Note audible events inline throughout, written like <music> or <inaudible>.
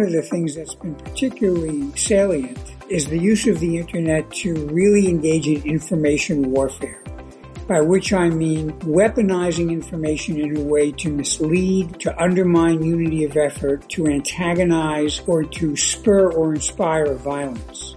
one of the things that's been particularly salient is the use of the internet to really engage in information warfare. By which I mean weaponizing information in a way to mislead, to undermine unity of effort, to antagonize, or to spur or inspire violence.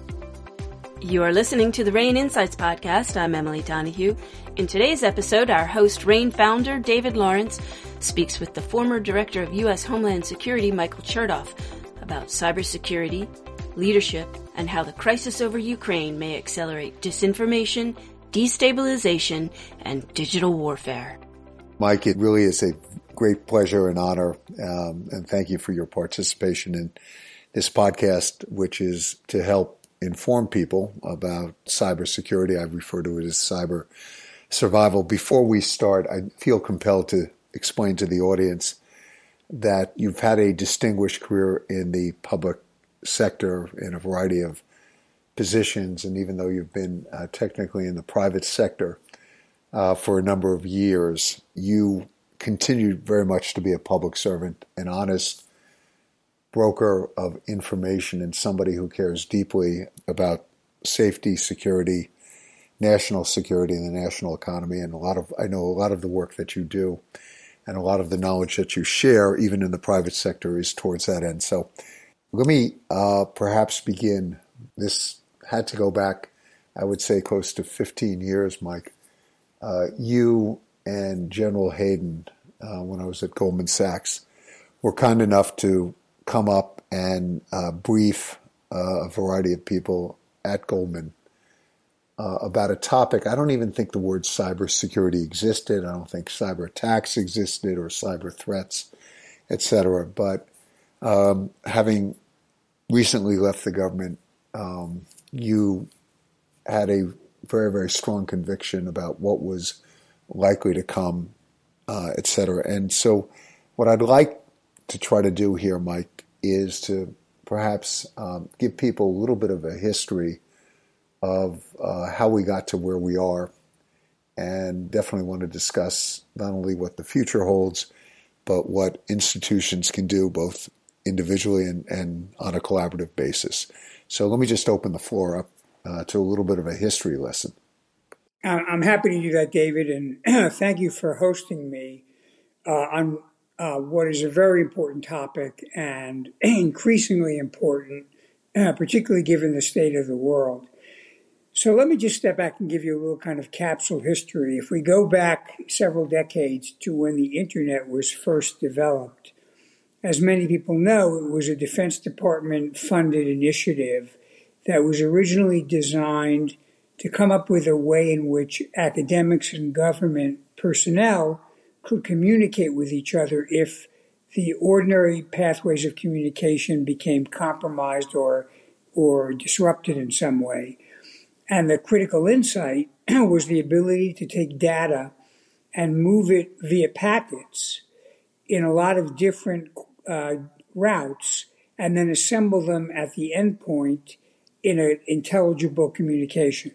You are listening to the RANE Insights podcast. I'm Emily Donahue. In today's episode, our host, RANE founder David Lawrence, speaks with the former director of U.S. Homeland Security, Michael Chertoff, about cybersecurity, leadership, and how the crisis over Ukraine may accelerate disinformation, destabilization, and digital warfare. Mike, it really is a great pleasure and honor, um, and thank you for your participation in this podcast, which is to help inform people about cybersecurity. I refer to it as cyber survival. Before we start, I feel compelled to explain to the audience that you've had a distinguished career in the public sector in a variety of positions, and even though you've been uh, technically in the private sector uh, for a number of years, you continue very much to be a public servant, an honest broker of information and somebody who cares deeply about safety, security, national security, and the national economy. And a lot of, I know a lot of the work that you do and a lot of the knowledge that you share, even in the private sector, is towards that end. So let me uh, perhaps begin. This had to go back, I would say, close to 15 years, Mike. Uh, you and General Hayden, uh, when I was at Goldman Sachs, were kind enough to come up and uh, brief uh, a variety of people at Goldman uh, about a topic. I don't even think the word cybersecurity existed. I don't think cyber attacks existed or cyber threats, etc. But um, having recently left the government, um, you had a very, very strong conviction about what was likely to come, uh, etc. And so, what I'd like to try to do here, Mike, is to perhaps um, give people a little bit of a history of uh, how we got to where we are, and definitely want to discuss not only what the future holds, but what institutions can do both individually and, and on a collaborative basis. So let me just open the floor up uh, to a little bit of a history lesson. I'm happy to do that, David, and <clears throat> thank you for hosting me uh, on uh, what is a very important topic and <clears throat> increasingly important, uh, particularly given the state of the world. So let me just step back and give you a little kind of capsule history. If we go back several decades to when the internet was first developed, as many people know, it was a Defense Department funded initiative that was originally designed to come up with a way in which academics and government personnel could communicate with each other if the ordinary pathways of communication became compromised or or disrupted in some way. And the critical insight <clears throat> was the ability to take data and move it via packets in a lot of different uh, routes and then assemble them at the endpoint in an intelligible communication.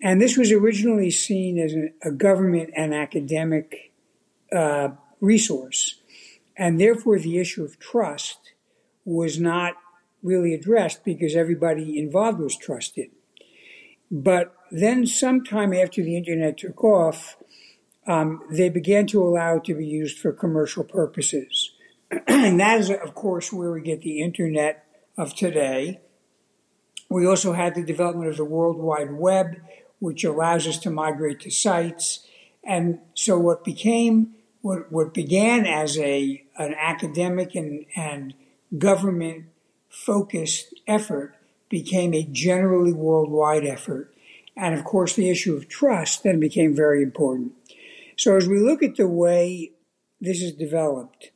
And this was originally seen as a government and academic uh, resource. And therefore, the issue of trust was not really addressed because everybody involved was trusted. But then, sometime after the internet took off, um, they began to allow it to be used for commercial purposes. <clears throat> and that is, of course, where we get the internet of today. We also had the development of the World Wide Web, which allows us to migrate to sites. And so, what became what, what began as a an academic and, and government focused effort became a generally worldwide effort. And of course, the issue of trust then became very important. So as we look at the way this is developed,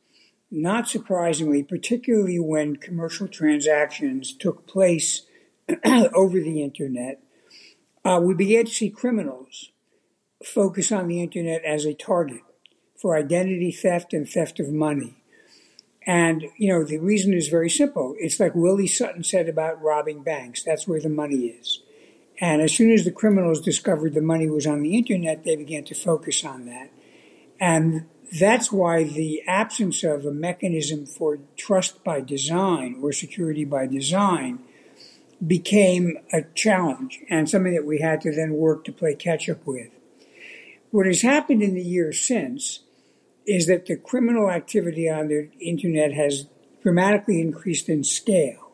not surprisingly, particularly when commercial transactions took place <clears throat> over the internet, uh, we began to see criminals focus on the internet as a target for identity theft and theft of money. And, you know, the reason is very simple. It's like Willie Sutton said about robbing banks. That's where the money is. And as soon as the criminals discovered the money was on the internet, they began to focus on that. And that's why the absence of a mechanism for trust by design or security by design became a challenge and something that we had to then work to play catch up with. What has happened in the years since is that the criminal activity on the internet has dramatically increased in scale.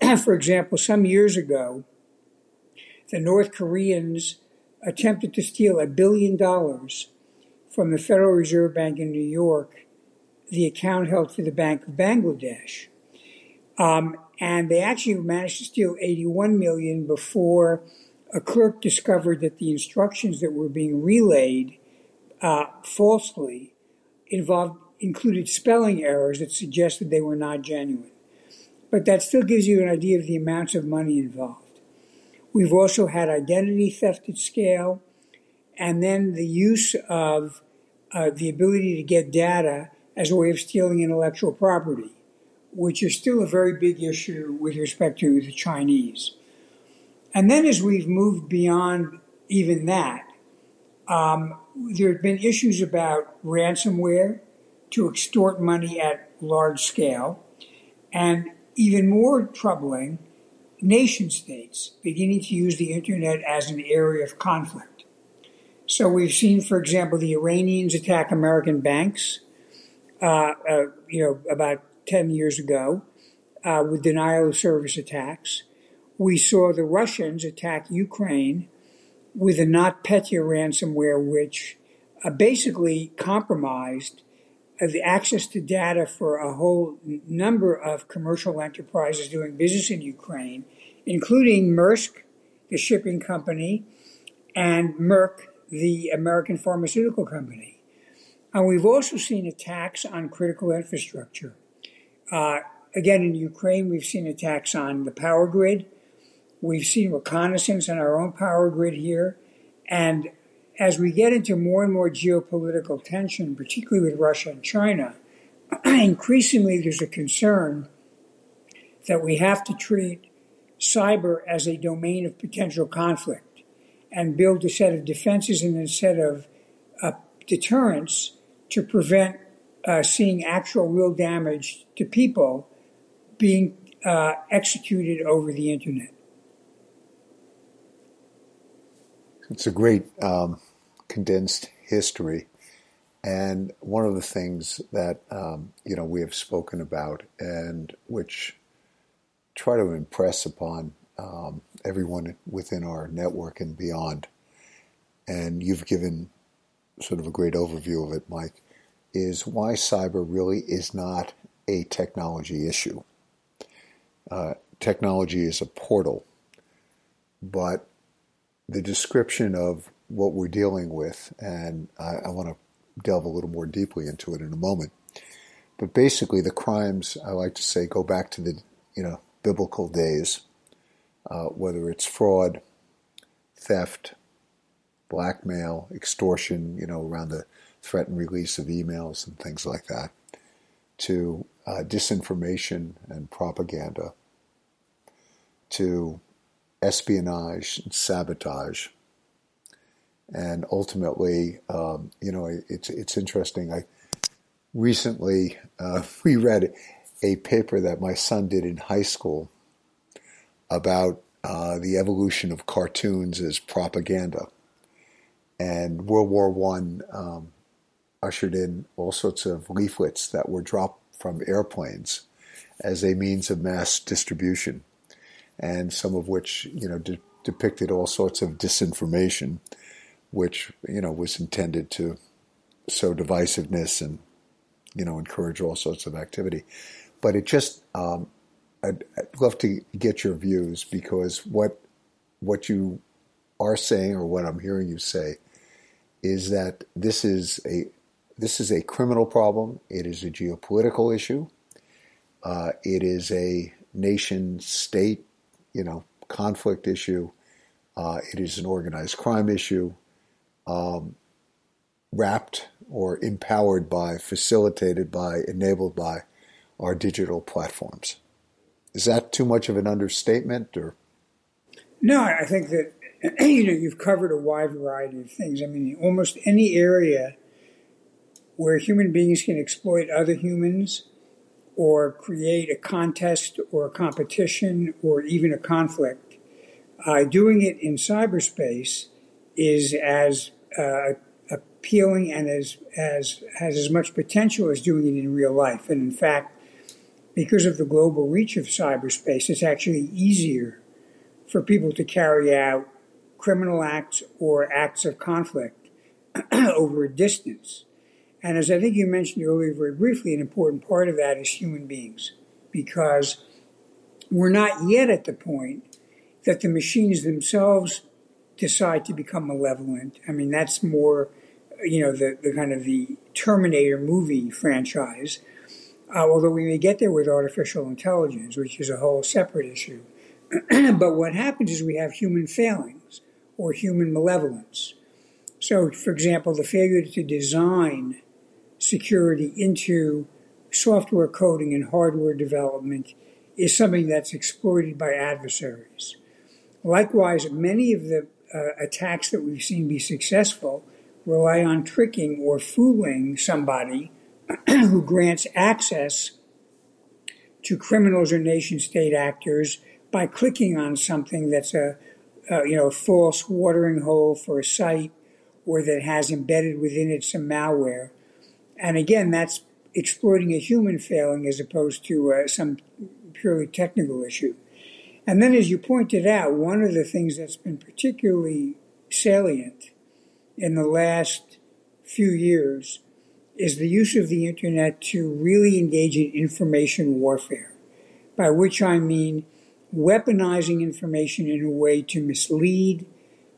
<clears throat> For example, some years ago, the North Koreans attempted to steal a billion dollars from the Federal Reserve Bank in New York, the account held for the Bank of Bangladesh. Um, and they actually managed to steal 81 million before a clerk discovered that the instructions that were being relayed uh, falsely involved included spelling errors that suggested they were not genuine. But that still gives you an idea of the amounts of money involved. We've also had identity theft at scale, and then the use of uh, the ability to get data as a way of stealing intellectual property, which is still a very big issue with respect to the Chinese. And then as we've moved beyond even that, um, there have been issues about ransomware to extort money at large scale, and even more troubling, nation states beginning to use the internet as an area of conflict. So we've seen, for example, the Iranians attack American banks, uh, uh, you know, about 10 years ago uh, with denial of service attacks. We saw the Russians attack Ukraine with the NotPetya ransomware, which uh, basically compromised uh, the access to data for a whole number of commercial enterprises doing business in Ukraine, including Maersk, the shipping company, and Merck, the American pharmaceutical company. And we've also seen attacks on critical infrastructure. Uh, again, in Ukraine, we've seen attacks on the power grid, We've seen reconnaissance on our own power grid here. And as we get into more and more geopolitical tension, particularly with Russia and China, <clears throat> increasingly there's a concern that we have to treat cyber as a domain of potential conflict and build a set of defenses and a set of uh, deterrents to prevent uh, seeing actual real damage to people being uh, executed over the internet. It's a great um, condensed history. And one of the things that um, you know we have spoken about, and which try to impress upon um, everyone within our network and beyond, and you've given sort of a great overview of it, Mike, is why cyber really is not a technology issue. Uh, technology is a portal, but the description of what we're dealing with, and I, I want to delve a little more deeply into it in a moment. But basically, the crimes I like to say go back to the you know biblical days, uh, whether it's fraud, theft, blackmail, extortion, you know, around the threat and release of emails and things like that, to uh, disinformation and propaganda, to espionage and sabotage. And ultimately, um, you know, it's it's interesting. I recently uh, <laughs> reread a paper that my son did in high school about uh, the evolution of cartoons as propaganda, and World War One um, ushered in all sorts of leaflets that were dropped from airplanes as a means of mass distribution and some of which you know de- depicted all sorts of disinformation, which you know was intended to sow divisiveness and you know encourage all sorts of activity. But it just um, I'd, I'd love to get your views because what what you are saying or what I'm hearing you say is that this is a this is a criminal problem. It is a geopolitical issue. Uh, it is a nation state you know, conflict issue. Uh, it is an organized crime issue, um, wrapped or empowered by, facilitated by, enabled by our digital platforms. Is that too much of an understatement, or? No, I think that <clears throat> you know you've covered a wide variety of things. I mean, almost any area where human beings can exploit other humans or create a contest or a competition or even a conflict. Uh, doing it in cyberspace is as uh, appealing and as, as has as much potential as doing it in real life. And in fact, because of the global reach of cyberspace, it's actually easier for people to carry out criminal acts or acts of conflict <clears throat> over a distance. And as I think you mentioned earlier very briefly, an important part of that is human beings, because we're not yet at the point that the machines themselves decide to become malevolent. I mean, that's more, you know, the, the kind of the Terminator movie franchise. Uh, although we may get there with artificial intelligence, which is a whole separate issue. <clears throat> but what happens is we have human failings or human malevolence. So, for example, the failure to design security into software coding and hardware development is something that's exploited by adversaries. Likewise, many of the uh, attacks that we've seen be successful rely on tricking or fooling somebody <clears throat> who grants access to criminals or nation state actors by clicking on something that's a, a you know false watering hole for a site or that has embedded within it some malware and again, that's exploiting a human failing as opposed to uh, some purely technical issue. And then, as you pointed out, one of the things that's been particularly salient in the last few years is the use of the internet to really engage in information warfare, by which I mean weaponizing information in a way to mislead,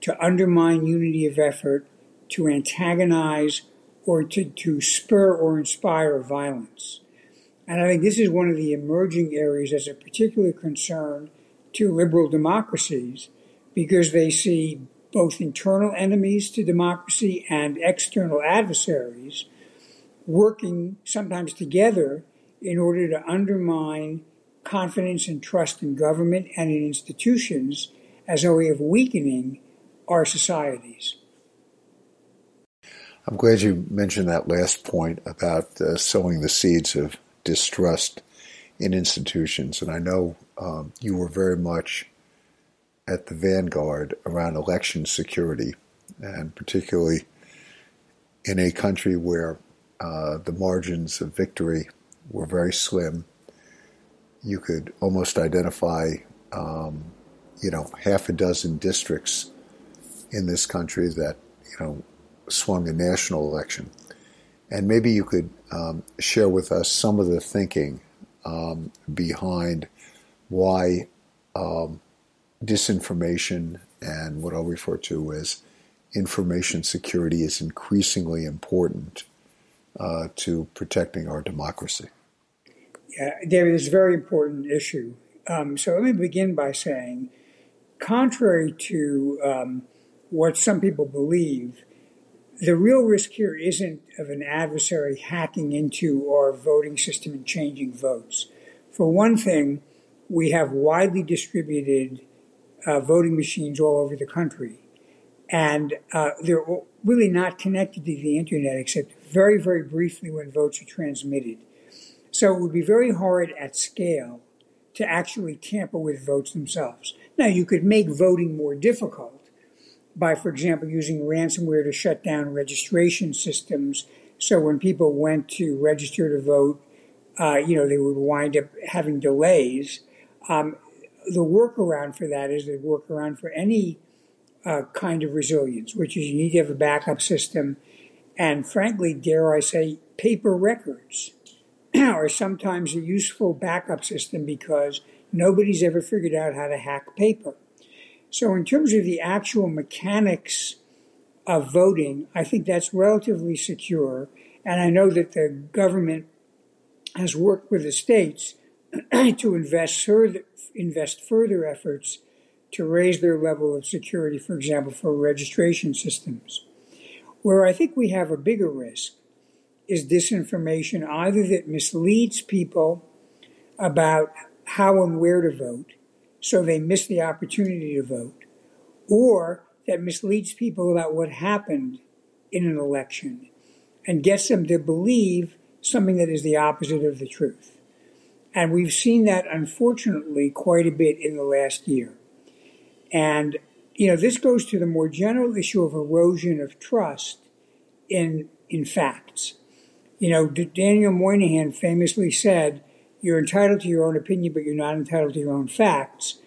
to undermine unity of effort, to antagonize, or to, to spur or inspire violence. And I think this is one of the emerging areas as a particular concern to liberal democracies because they see both internal enemies to democracy and external adversaries working sometimes together in order to undermine confidence and trust in government and in institutions as a way of weakening our societies. I'm glad you mentioned that last point about uh, sowing the seeds of distrust in institutions. And I know um, you were very much at the vanguard around election security, and particularly in a country where uh, the margins of victory were very slim. You could almost identify, um, you know, half a dozen districts in this country that, you know, swung a national election. And maybe you could um, share with us some of the thinking um, behind why um, disinformation and what I'll refer to as information security is increasingly important uh, to protecting our democracy. Yeah, David, it's a very important issue. Um, so let me begin by saying, contrary to um, what some people believe, the real risk here isn't of an adversary hacking into our voting system and changing votes. For one thing, we have widely distributed uh, voting machines all over the country. And uh, they're really not connected to the internet except very, very briefly when votes are transmitted. So it would be very hard at scale to actually tamper with votes themselves. Now, you could make voting more difficult by, for example, using ransomware to shut down registration systems. So when people went to register to vote, uh, you know, they would wind up having delays. Um, the workaround for that is the workaround for any uh, kind of resilience, which is you need to have a backup system. And frankly, dare I say, paper records <clears throat> are sometimes a useful backup system because nobody's ever figured out how to hack paper. So, in terms of the actual mechanics of voting, I think that's relatively secure. And I know that the government has worked with the states <clears throat> to invest further, invest further efforts to raise their level of security, for example, for registration systems. Where I think we have a bigger risk is disinformation, either that misleads people about how and where to vote, so they miss the opportunity to vote, or that misleads people about what happened in an election. and gets them to believe something that is the opposite of the truth. And we've seen that, unfortunately, quite a bit in the last year. And, you know, this goes to the more general issue of erosion of trust in, in facts. You know, Daniel Moynihan famously said, You're entitled to your own opinion, but you're not entitled to your own facts.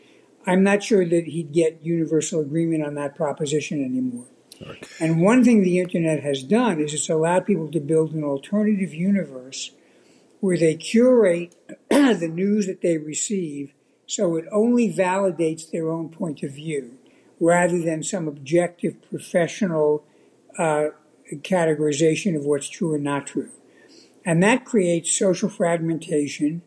I'm not sure that he'd get universal agreement on that proposition anymore. Right. And one thing the internet has done is it's allowed people to build an alternative universe where they curate <clears throat> the news that they receive so it only validates their own point of view rather than some objective professional uh, categorization of what's true and not true. And that creates social fragmentation.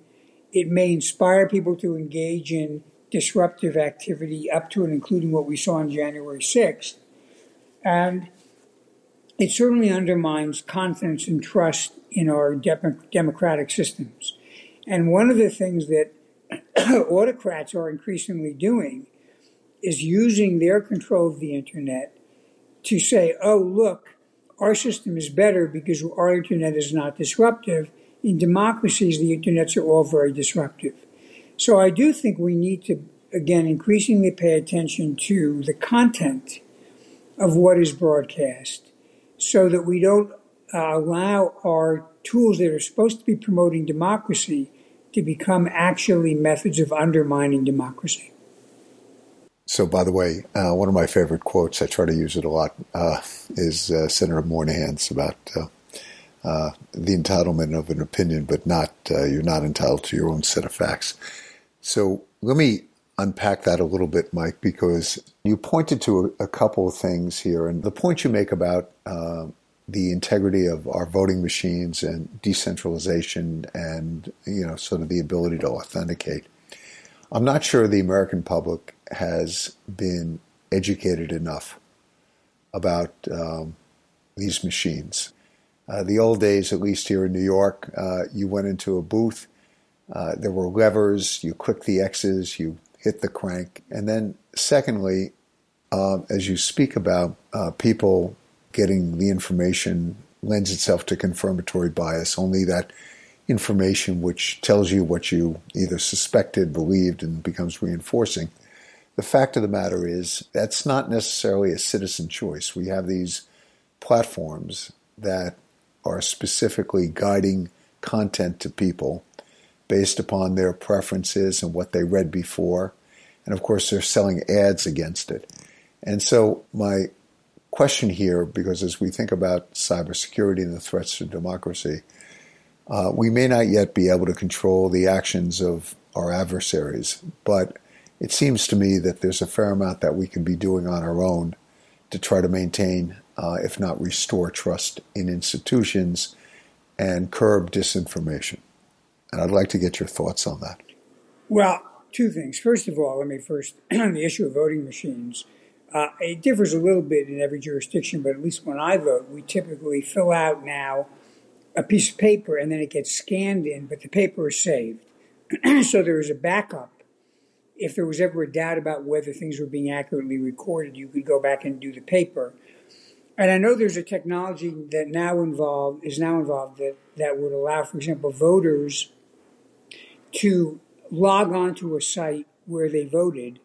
It may inspire people to engage in disruptive activity up to and including what we saw on January 6th. And it certainly undermines confidence and trust in our de- democratic systems. And one of the things that <clears throat> autocrats are increasingly doing is using their control of the internet to say, oh, look, our system is better because our internet is not disruptive. In democracies, the internets are all very disruptive. So I do think we need to, again, increasingly pay attention to the content of what is broadcast so that we don't uh, allow our tools that are supposed to be promoting democracy to become actually methods of undermining democracy. So, by the way, uh, one of my favorite quotes, I try to use it a lot, uh, is uh, Senator Moynihan's about uh, uh, the entitlement of an opinion, but not uh, you're not entitled to your own set of facts. So, let me unpack that a little bit, Mike, because you pointed to a, a couple of things here, and the point you make about the integrity of our voting machines and decentralization, and you know, sort of the ability to authenticate. I'm not sure the American public has been educated enough about um, these machines. Uh, the old days, at least here in New York, uh, you went into a booth. Uh, there were levers. You clicked the X's. You hit the crank. And then, secondly, uh, as you speak about uh, people getting the information lends itself to confirmatory bias, only that information which tells you what you either suspected, believed, and becomes reinforcing. The fact of the matter is, that's not necessarily a citizen choice. We have these platforms that are specifically guiding content to people based upon their preferences and what they read before. And of course, they're selling ads against it. And so, my question here, because as we think about cybersecurity and the threats to democracy, uh, we may not yet be able to control the actions of our adversaries, but it seems to me that there's a fair amount that we can be doing on our own to try to maintain, uh, if not restore, trust in institutions and curb disinformation. And I'd like to get your thoughts on that. Well, two things. First of all, let me first, <clears throat> on the issue of voting machines, uh, it differs a little bit in every jurisdiction, but at least when I vote, we typically fill out now a piece of paper and then it gets scanned in, but the paper is saved. <clears throat> so there is a backup. If there was ever a doubt about whether things were being accurately recorded, you could go back and do the paper. And I know there's a technology that now involved is now involved that, that would allow, for example, voters to log on to a site where they voted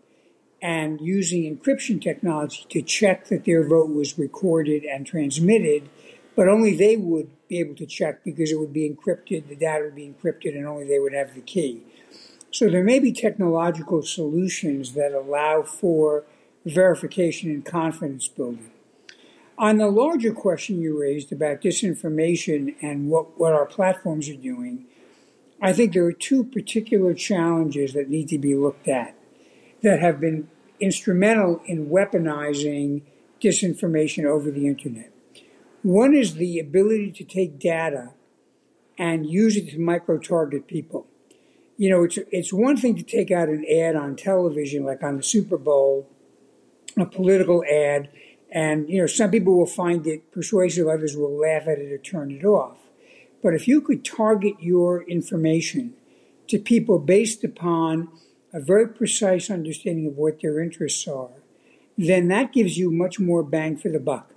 and using encryption technology to check that their vote was recorded and transmitted, but only they would be able to check because it would be encrypted, the data would be encrypted, and only they would have the key. So there may be technological solutions that allow for verification and confidence building. On the larger question you raised about disinformation and what, what our platforms are doing, I think there are two particular challenges that need to be looked at that have been instrumental in weaponizing disinformation over the internet. One is the ability to take data and use it to micro target people. You know, it's, it's one thing to take out an ad on television, like on the Super Bowl, a political ad, and, you know, some people will find it persuasive, others will laugh at it or turn it off. But if you could target your information to people based upon a very precise understanding of what their interests are, then that gives you much more bang for the buck.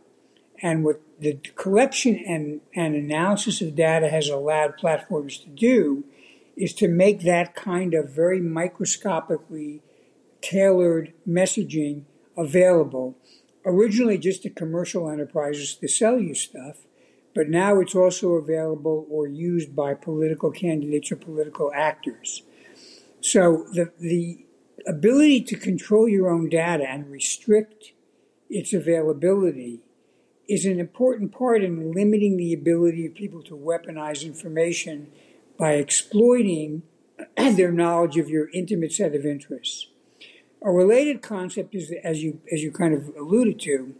And what the collection and, and analysis of data has allowed platforms to do is to make that kind of very microscopically tailored messaging available. Originally, just to commercial enterprises to sell you stuff, but now it's also available or used by political candidates or political actors. So the, the ability to control your own data and restrict its availability is an important part in limiting the ability of people to weaponize information by exploiting <clears throat> their knowledge of your intimate set of interests. A related concept is, as you as you kind of alluded to,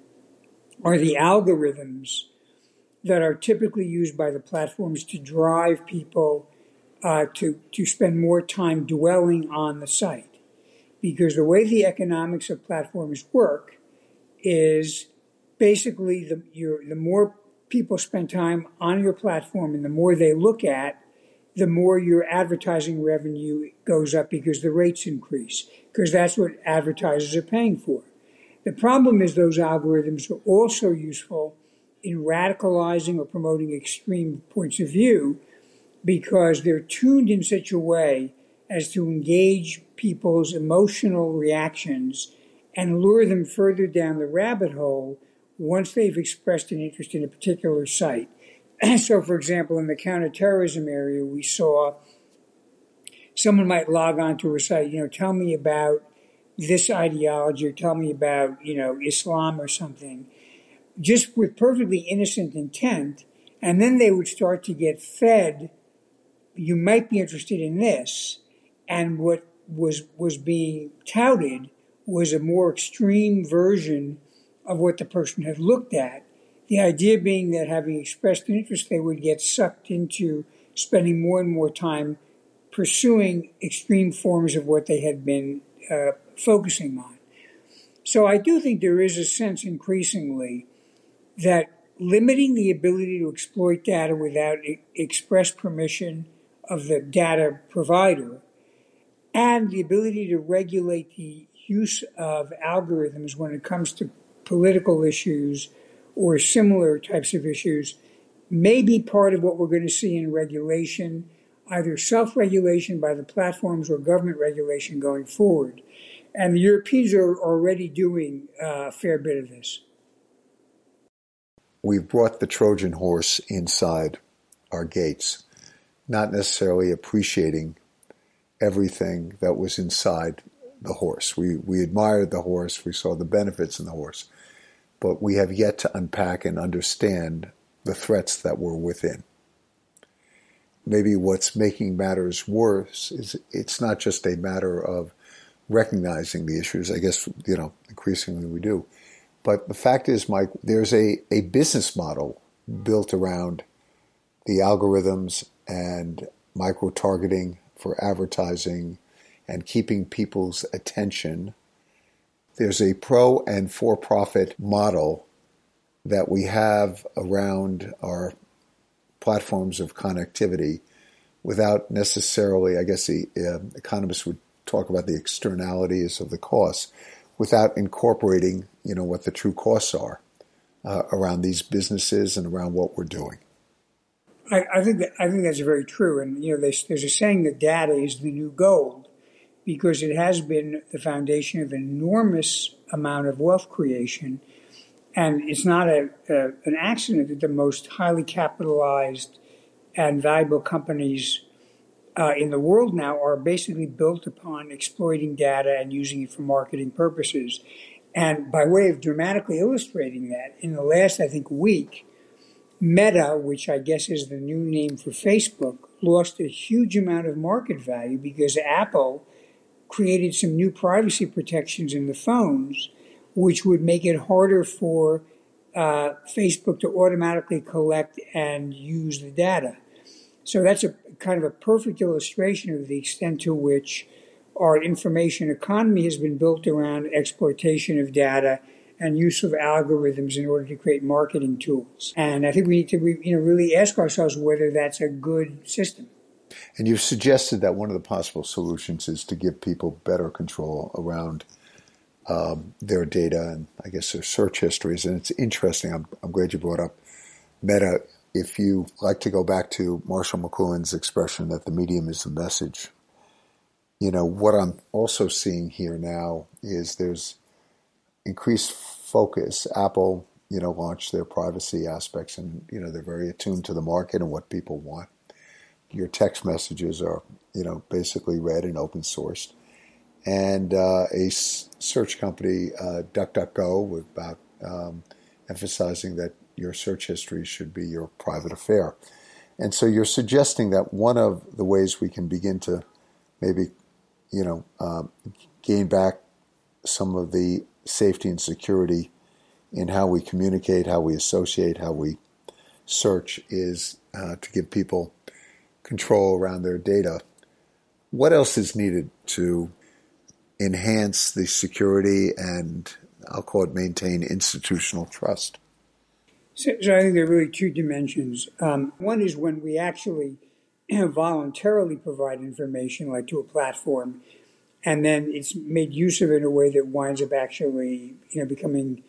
are the algorithms that are typically used by the platforms to drive people uh, to to spend more time dwelling on the site, because the way the economics of platforms work is basically the your the more people spend time on your platform and the more they look at, the more your advertising revenue goes up because the rates increase because that's what advertisers are paying for. The problem is those algorithms are also useful in radicalizing or promoting extreme points of view because they're tuned in such a way as to engage people's emotional reactions and lure them further down the rabbit hole once they've expressed an interest in a particular site. <clears throat> so, for example, in the counterterrorism area, we saw someone might log on to a site, you know, tell me about this ideology or tell me about, you know, Islam or something just with perfectly innocent intent, and then they would start to get fed. You might be interested in this, and what was was being touted was a more extreme version of what the person had looked at. The idea being that having expressed an interest, they would get sucked into spending more and more time pursuing extreme forms of what they had been uh, focusing on. So I do think there is a sense increasingly that limiting the ability to exploit data without express permission of the data provider and the ability to regulate the use of algorithms when it comes to political issues or similar types of issues may be part of what we're going to see in regulation, either self regulation by the platforms or government regulation going forward. And the Europeans are already doing a fair bit of this we've brought the Trojan horse inside our gates, not necessarily appreciating everything that was inside the horse. We, we admired the horse, we saw the benefits in the horse, but we have yet to unpack and understand the threats that were within. Maybe what's making matters worse is it's not just a matter of recognizing the issues. I guess, you know, increasingly we do but the fact is, Mike, there's a, a business model built around the algorithms and micro targeting for advertising and keeping people's attention. There's a pro and for profit model that we have around our platforms of connectivity without necessarily, I guess the uh, economists would talk about the externalities of the costs, without incorporating you know what the true costs are uh, around these businesses and around what we're doing. I, I, think that I think that's very true, and you know there's, there's a saying that data is the new gold because it has been the foundation of an enormous amount of wealth creation, and it's not a, a an accident that the most highly capitalized and valuable companies uh, in the world now are basically built upon exploiting data and using it for marketing purposes. And by way of dramatically illustrating that, in the last, I think, week, Meta, which I guess is the new name for Facebook, lost a huge amount of market value because Apple created some new privacy protections in the phones, which would make it harder for uh, Facebook to automatically collect and use the data. So that's a kind of a perfect illustration of the extent to which our information economy has been built around exploitation of data and use of algorithms in order to create marketing tools. And I think we need to you know, really ask ourselves whether that's a good system. And you've suggested that one of the possible solutions is to give people better control around um, their data and I guess their search histories. And it's interesting. I'm, I'm glad you brought up Meta. If you like to go back to Marshall McLuhan's expression that the medium is the message, you know, what I'm also seeing here now is there's increased focus. Apple, you know, launched their privacy aspects and, you know, they're very attuned to the market and what people want. Your text messages are, you know, basically read and open sourced and uh, a search company, uh, DuckDuckGo, about um, emphasizing that your search history should be your private affair. And so you're suggesting that one of the ways we can begin to maybe, you know, um, gain back some of the safety and security in how we communicate, how we associate, how we search is uh, to give people control around their data. What else is needed to enhance the security and I'll call it maintain institutional trust? So, so I think there are really two dimensions. Um, one is when we actually <clears throat> voluntarily provide information, like to a platform, and then it's made use of in a way that winds up actually, you know, becoming,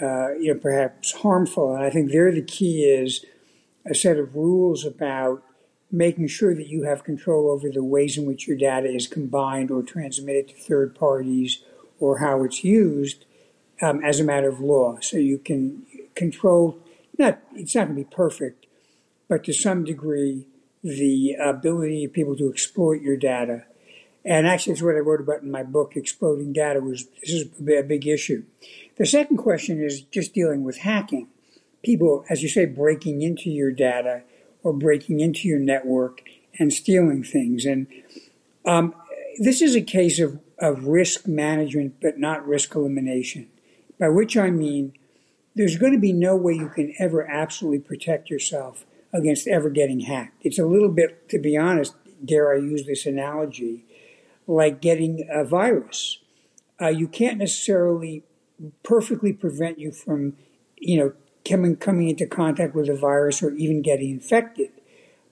uh, you know, perhaps harmful. And I think there the key is a set of rules about making sure that you have control over the ways in which your data is combined or transmitted to third parties or how it's used um, as a matter of law. So you can control, not, it's not going to be perfect, but to some degree, the ability of people to exploit your data. And actually, it's what I wrote about in my book, Exploding Data, was this is a big issue. The second question is just dealing with hacking. People, as you say, breaking into your data or breaking into your network and stealing things. And um, this is a case of, of risk management, but not risk elimination, by which I mean there's going to be no way you can ever absolutely protect yourself against ever getting hacked. It's a little bit, to be honest, dare I use this analogy, like getting a virus. Uh, you can't necessarily perfectly prevent you from, you know, coming, coming into contact with a virus or even getting infected.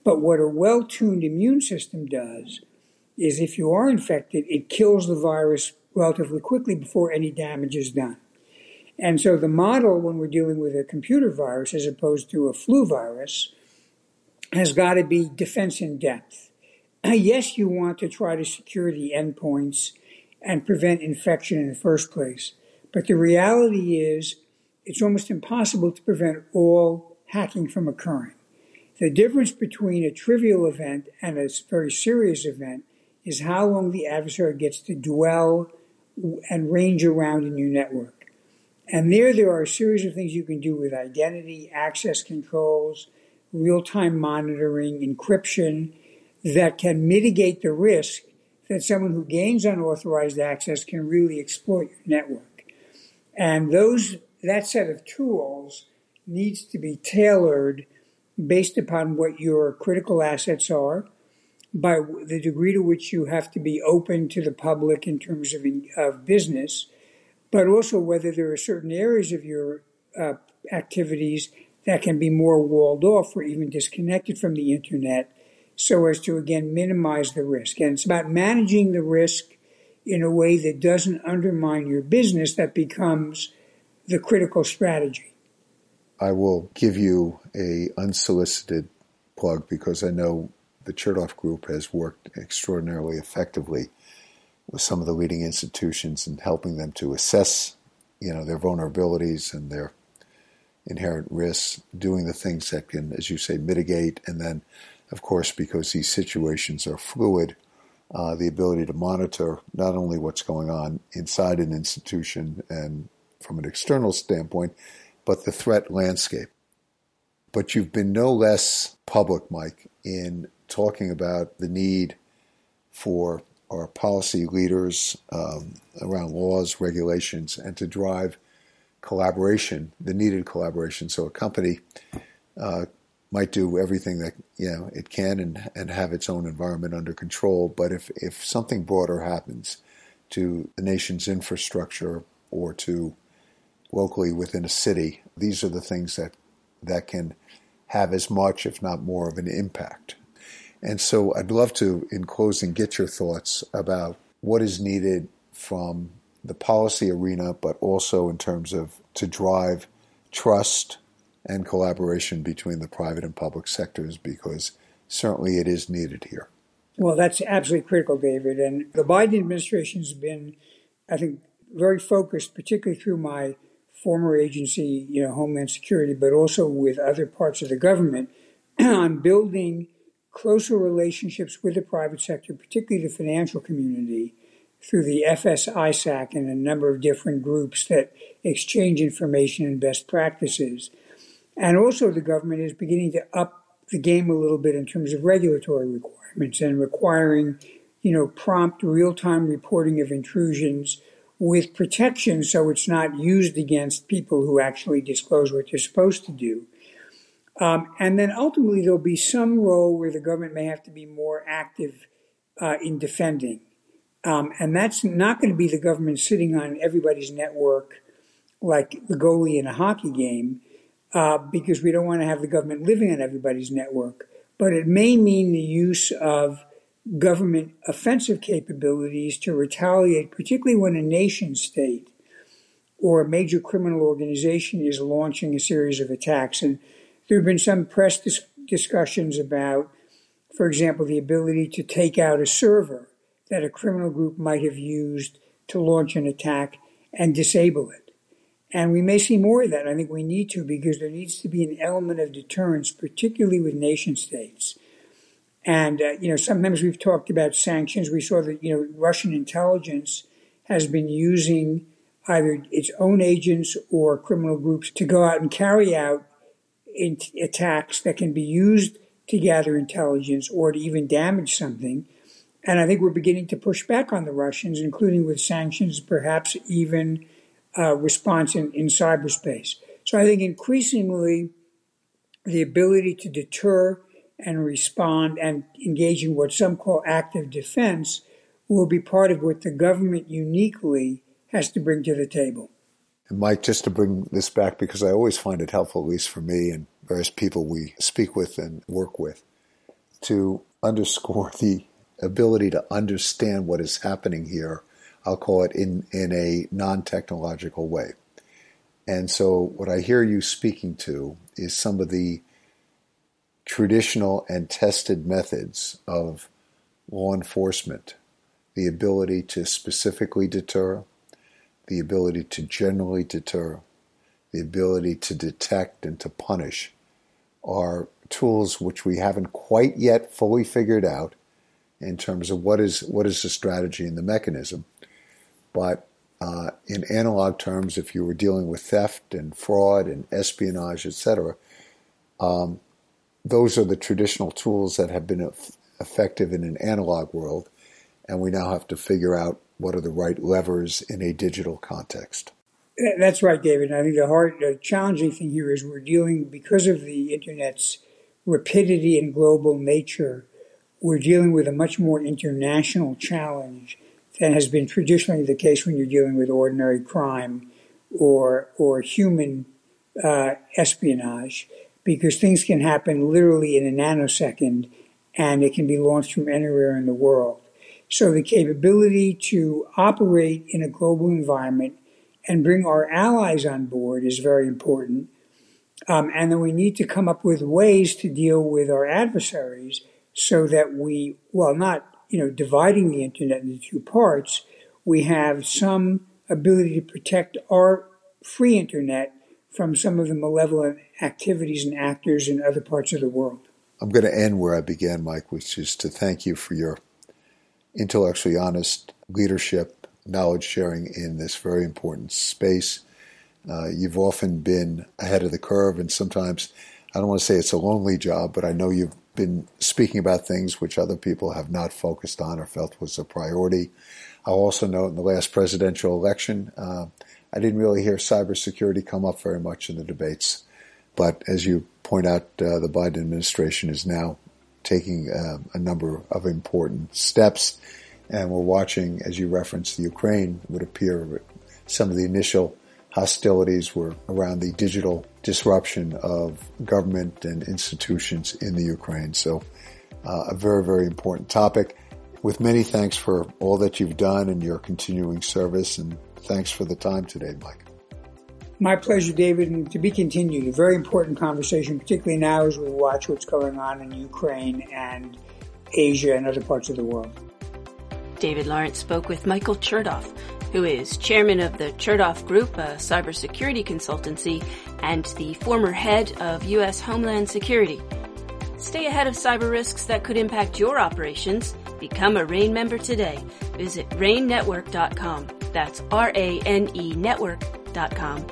But what a well tuned immune system does is if you are infected, it kills the virus relatively quickly before any damage is done. And so the model when we're dealing with a computer virus as opposed to a flu virus has got to be defense in depth. <clears throat> Yes, you want to try to secure the endpoints and prevent infection in the first place. But the reality is it's almost impossible to prevent all hacking from occurring. The difference between a trivial event and a very serious event is how long the adversary gets to dwell and range around in your network. And there, there are a series of things you can do with identity, access controls, real time monitoring, encryption that can mitigate the risk that someone who gains unauthorized access can really exploit your network. And those that set of tools needs to be tailored based upon what your critical assets are, by the degree to which you have to be open to the public in terms of, of business, but also whether there are certain areas of your uh, activities that can be more walled off or even disconnected from the internet so as to again minimize the risk. And it's about managing the risk in a way that doesn't undermine your business that becomes the critical strategy. I will give you a unsolicited plug because I know the Chertoff Group has worked extraordinarily effectively with some of the leading institutions in helping them to assess, you know, their vulnerabilities and their inherent risks, doing the things that can, as you say, mitigate, and then, of course, because these situations are fluid, uh, the ability to monitor not only what's going on inside an institution and from an external standpoint, but the threat landscape. But you've been no less public, Mike, in talking about the need for our policy leaders um, around laws, regulations, and to drive collaboration, the needed collaboration. So a company uh, might do everything that you know it can and, and have its own environment under control. But if, if something broader happens to the nation's infrastructure or to locally within a city, these are the things that that can have as much, if not more, of an impact. And so I'd love to, in closing, get your thoughts about what is needed from the policy arena, but also in terms of to drive trust and collaboration between the private and public sectors because certainly it is needed here. Well, that's absolutely critical, David. And the Biden administration has been, I think, very focused, particularly through my former agency, you know, Homeland Security, but also with other parts of the government, <clears throat> on building closer relationships with the private sector, particularly the financial community, through the FS-ISAC and a number of different groups that exchange information and best practices. And also, the government is beginning to up the game a little bit in terms of regulatory requirements and requiring, you know, prompt real-time reporting of intrusions with protection so it's not used against people who actually disclose what they're supposed to do. Um, and then ultimately, there'll be some role where the government may have to be more active uh, in defending. Um, and that's not going to be the government sitting on everybody's network like the goalie in a hockey game, uh, because we don't want to have the government living on everybody's network. But it may mean the use of government offensive capabilities to retaliate, particularly when a nation state or a major criminal organization is launching a series of attacks. And there have been some press dis- discussions about, for example, the ability to take out a server that a criminal group might have used to launch an attack and disable it. And we may see more of that. I think we need to because there needs to be an element of deterrence, particularly with nation states. And, uh, you know, sometimes we've talked about sanctions. We saw that, you know, Russian intelligence has been using either its own agents or criminal groups to go out and carry out attacks that can be used to gather intelligence or to even damage something. And I think we're beginning to push back on the Russians, including with sanctions, perhaps even uh, response in, in cyberspace. So I think increasingly the ability to deter and respond and engage in what some call active defense will be part of what the government uniquely has to bring to the table. And Mike, just to bring this back, because I always find it helpful, at least for me and various people we speak with and work with, to underscore the ability to understand what is happening here. I'll call it in, in a non technological way. And so, what I hear you speaking to is some of the traditional and tested methods of law enforcement the ability to specifically deter, the ability to generally deter, the ability to detect and to punish are tools which we haven't quite yet fully figured out in terms of what is what is the strategy and the mechanism. But uh, in analog terms, if you were dealing with theft and fraud and espionage, etc., um, those are the traditional tools that have been effective in an analog world, and we now have to figure out what are the right levers in a digital context. That's right, David. I think the hard, the challenging thing here is we're dealing because of the internet's rapidity and global nature. We're dealing with a much more international challenge than has been traditionally the case when you're dealing with ordinary crime or or human uh, espionage because things can happen literally in a nanosecond and it can be launched from anywhere in the world. So the capability to operate in a global environment and bring our allies on board is very important. Um, and then we need to come up with ways to deal with our adversaries so that we, while not, you know, dividing the internet into two parts, we have some ability to protect our free internet from some of the malevolent activities and actors in other parts of the world. I'm going to end where I began, Mike, which is to thank you for your intellectually honest leadership, knowledge sharing in this very important space. Uh, you've often been ahead of the curve, and sometimes I don't want to say it's a lonely job, but I know you've been speaking about things which other people have not focused on or felt was a priority. I'll also note in the last presidential election, uh, I didn't really hear cybersecurity come up very much in the debates. But as you point out, uh, the Biden administration is now taking uh, a number of important steps. And we're watching, as you referenced, the Ukraine would appear some of the initial hostilities were around the digital disruption of government and institutions in the Ukraine. So uh, a very, very important topic with many thanks for all that you've done and your continuing service and Thanks for the time today, Mike. My pleasure, David, and to be continued. A very important conversation, particularly now as we watch what's going on in Ukraine and Asia and other parts of the world. David Lawrence spoke with Michael Chertoff, who is chairman of the Chertoff Group, a cybersecurity consultancy, and the former head of U.S. Homeland Security. Stay ahead of cyber risks that could impact your operations. Become a RANE member today. Visit ranenetwork.com. That's R-A-N-E network.com.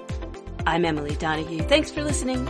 I'm Emily Donahue. Thanks for listening.